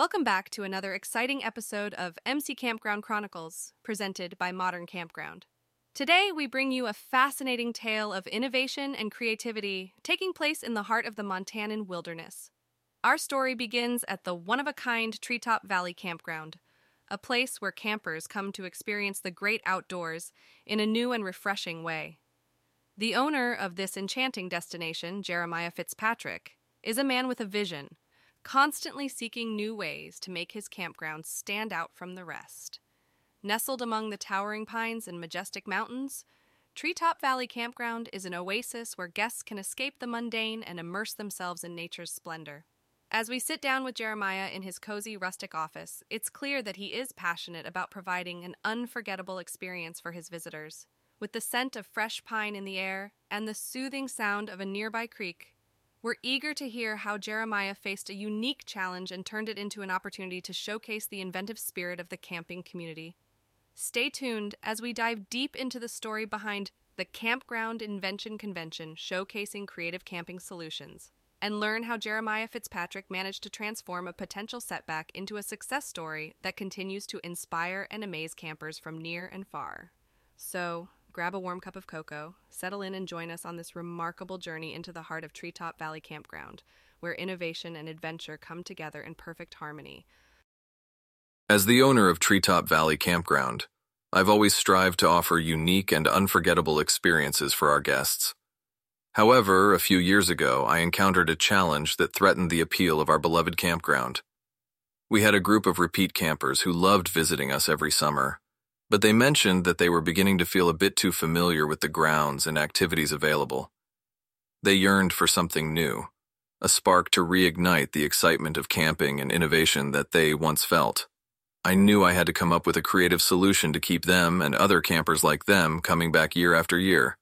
Welcome back to another exciting episode of MC Campground Chronicles, presented by Modern Campground. Today, we bring you a fascinating tale of innovation and creativity taking place in the heart of the Montanan wilderness. Our story begins at the one of a kind Treetop Valley Campground, a place where campers come to experience the great outdoors in a new and refreshing way. The owner of this enchanting destination, Jeremiah Fitzpatrick, is a man with a vision, constantly seeking new ways to make his campground stand out from the rest. Nestled among the towering pines and majestic mountains, Treetop Valley Campground is an oasis where guests can escape the mundane and immerse themselves in nature's splendor. As we sit down with Jeremiah in his cozy rustic office, it's clear that he is passionate about providing an unforgettable experience for his visitors. With the scent of fresh pine in the air and the soothing sound of a nearby creek, we're eager to hear how Jeremiah faced a unique challenge and turned it into an opportunity to showcase the inventive spirit of the camping community. Stay tuned as we dive deep into the story behind the Campground Invention Convention showcasing creative camping solutions and learn how Jeremiah Fitzpatrick managed to transform a potential setback into a success story that continues to inspire and amaze campers from near and far. So, grab a warm cup of cocoa, settle in, and join us on this remarkable journey into the heart of Treetop Valley Campground, where innovation and adventure come together in perfect harmony. As the owner of Treetop Valley Campground, I've always strived to offer unique and unforgettable experiences for our guests. However, a few years ago, I encountered a challenge that threatened the appeal of our beloved campground. We had a group of repeat campers who loved visiting us every summer, but they mentioned that they were beginning to feel a bit too familiar with the grounds and activities available. They yearned for something new, a spark to reignite the excitement of camping and innovation that they once felt. I knew I had to come up with a creative solution to keep them and other campers like them coming back year after year.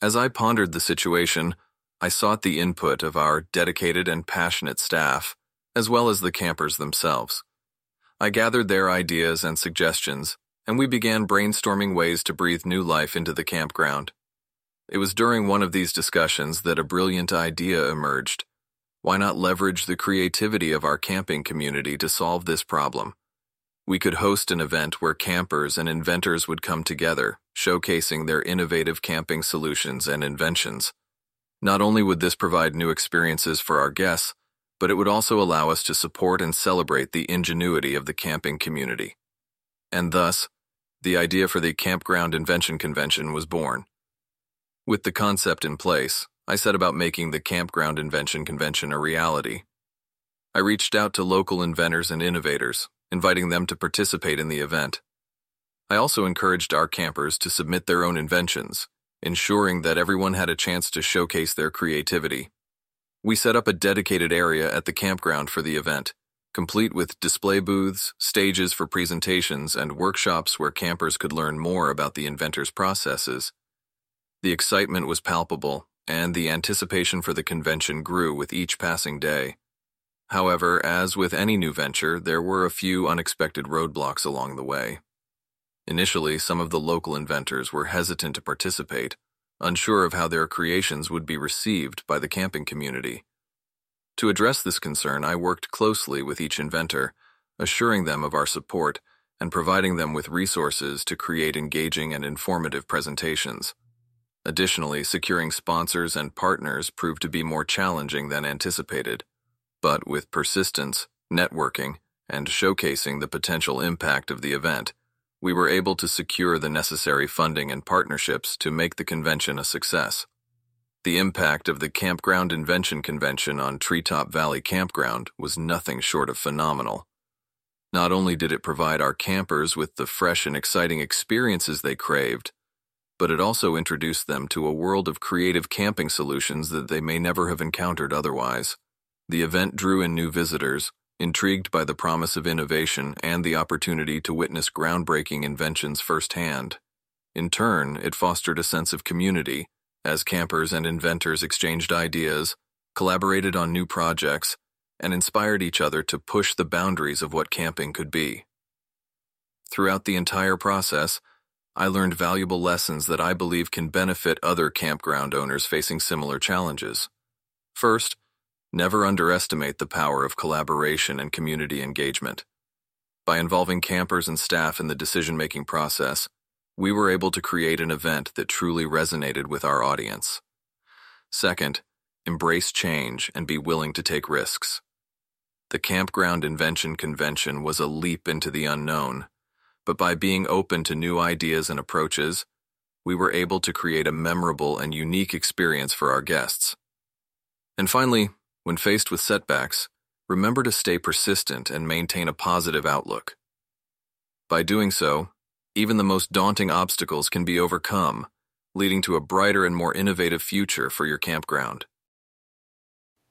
As I pondered the situation, I sought the input of our dedicated and passionate staff, as well as the campers themselves. I gathered their ideas and suggestions and we began brainstorming ways to breathe new life into the campground. It was during one of these discussions that a brilliant idea emerged. Why not leverage the creativity of our camping community to solve this problem? We could host an event where campers and inventors would come together, showcasing their innovative camping solutions and inventions. Not only would this provide new experiences for our guests, but it would also allow us to support and celebrate the ingenuity of the camping community. And thus, the idea for the Campground Invention Convention was born. With the concept in place, I set about making the Campground Invention Convention a reality. I reached out to local inventors and innovators, inviting them to participate in the event. I also encouraged our campers to submit their own inventions, ensuring that everyone had a chance to showcase their creativity. We set up a dedicated area at the campground for the event, complete with display booths, stages for presentations, and workshops where campers could learn more about the inventor's processes. The excitement was palpable, and the anticipation for the convention grew with each passing day. However, as with any new venture, there were a few unexpected roadblocks along the way. Initially, some of the local inventors were hesitant to participate, unsure of how their creations would be received by the camping community. To address this concern, I worked closely with each inventor, assuring them of our support and providing them with resources to create engaging and informative presentations. Additionally, securing sponsors and partners proved to be more challenging than anticipated, but with persistence, networking, and showcasing the potential impact of the event, we were able to secure the necessary funding and partnerships to make the convention a success. The impact of the Campground Invention Convention on Treetop Valley Campground was nothing short of phenomenal. Not only did it provide our campers with the fresh and exciting experiences they craved, but it also introduced them to a world of creative camping solutions that they may never have encountered otherwise. The event drew in new visitors, intrigued by the promise of innovation and the opportunity to witness groundbreaking inventions firsthand. In turn, it fostered a sense of community as campers and inventors exchanged ideas, collaborated on new projects, and inspired each other to push the boundaries of what camping could be. Throughout the entire process, I learned valuable lessons that I believe can benefit other campground owners facing similar challenges. First, Never underestimate the power of collaboration and community engagement. By involving campers and staff in the decision making process, we were able to create an event that truly resonated with our audience. Second, embrace change and be willing to take risks. The Campground Invention Convention was a leap into the unknown, but by being open to new ideas and approaches, we were able to create a memorable and unique experience for our guests. And finally, when faced with setbacks, remember to stay persistent and maintain a positive outlook. By doing so, even the most daunting obstacles can be overcome, leading to a brighter and more innovative future for your campground.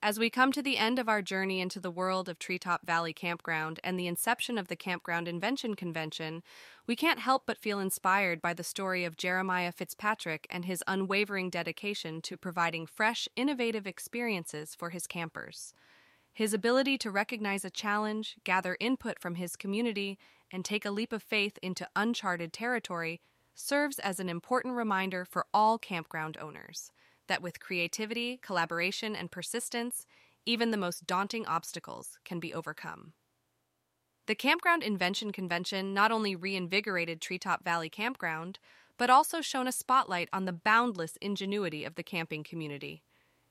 As we come to the end of our journey into the world of Treetop Valley Campground and the inception of the Campground Invention Convention, we can't help but feel inspired by the story of Jeremiah Fitzpatrick and his unwavering dedication to providing fresh, innovative experiences for his campers. His ability to recognize a challenge, gather input from his community, and take a leap of faith into uncharted territory serves as an important reminder for all campground owners that with creativity, collaboration, and persistence, even the most daunting obstacles can be overcome. The Campground Invention Convention not only reinvigorated Treetop Valley Campground, but also shone a spotlight on the boundless ingenuity of the camping community.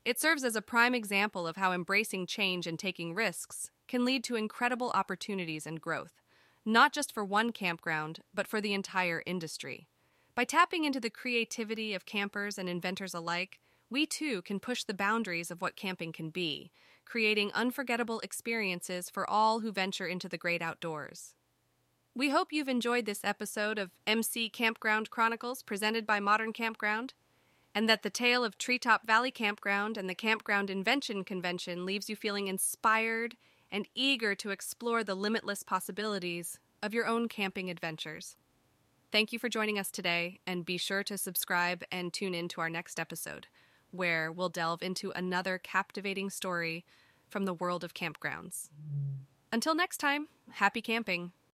It serves as a prime example of how embracing change and taking risks can lead to incredible opportunities and growth, not just for one campground, but for the entire industry. By tapping into the creativity of campers and inventors alike, we too can push the boundaries of what camping can be, creating unforgettable experiences for all who venture into the great outdoors. We hope you've enjoyed this episode of MC Campground Chronicles presented by Modern Campground, and that the tale of Treetop Valley Campground and the Campground Invention Convention leaves you feeling inspired and eager to explore the limitless possibilities of your own camping adventures. Thank you for joining us today, and be sure to subscribe and tune in to our next episode, where we'll delve into another captivating story from the world of campgrounds. Until next time, happy camping.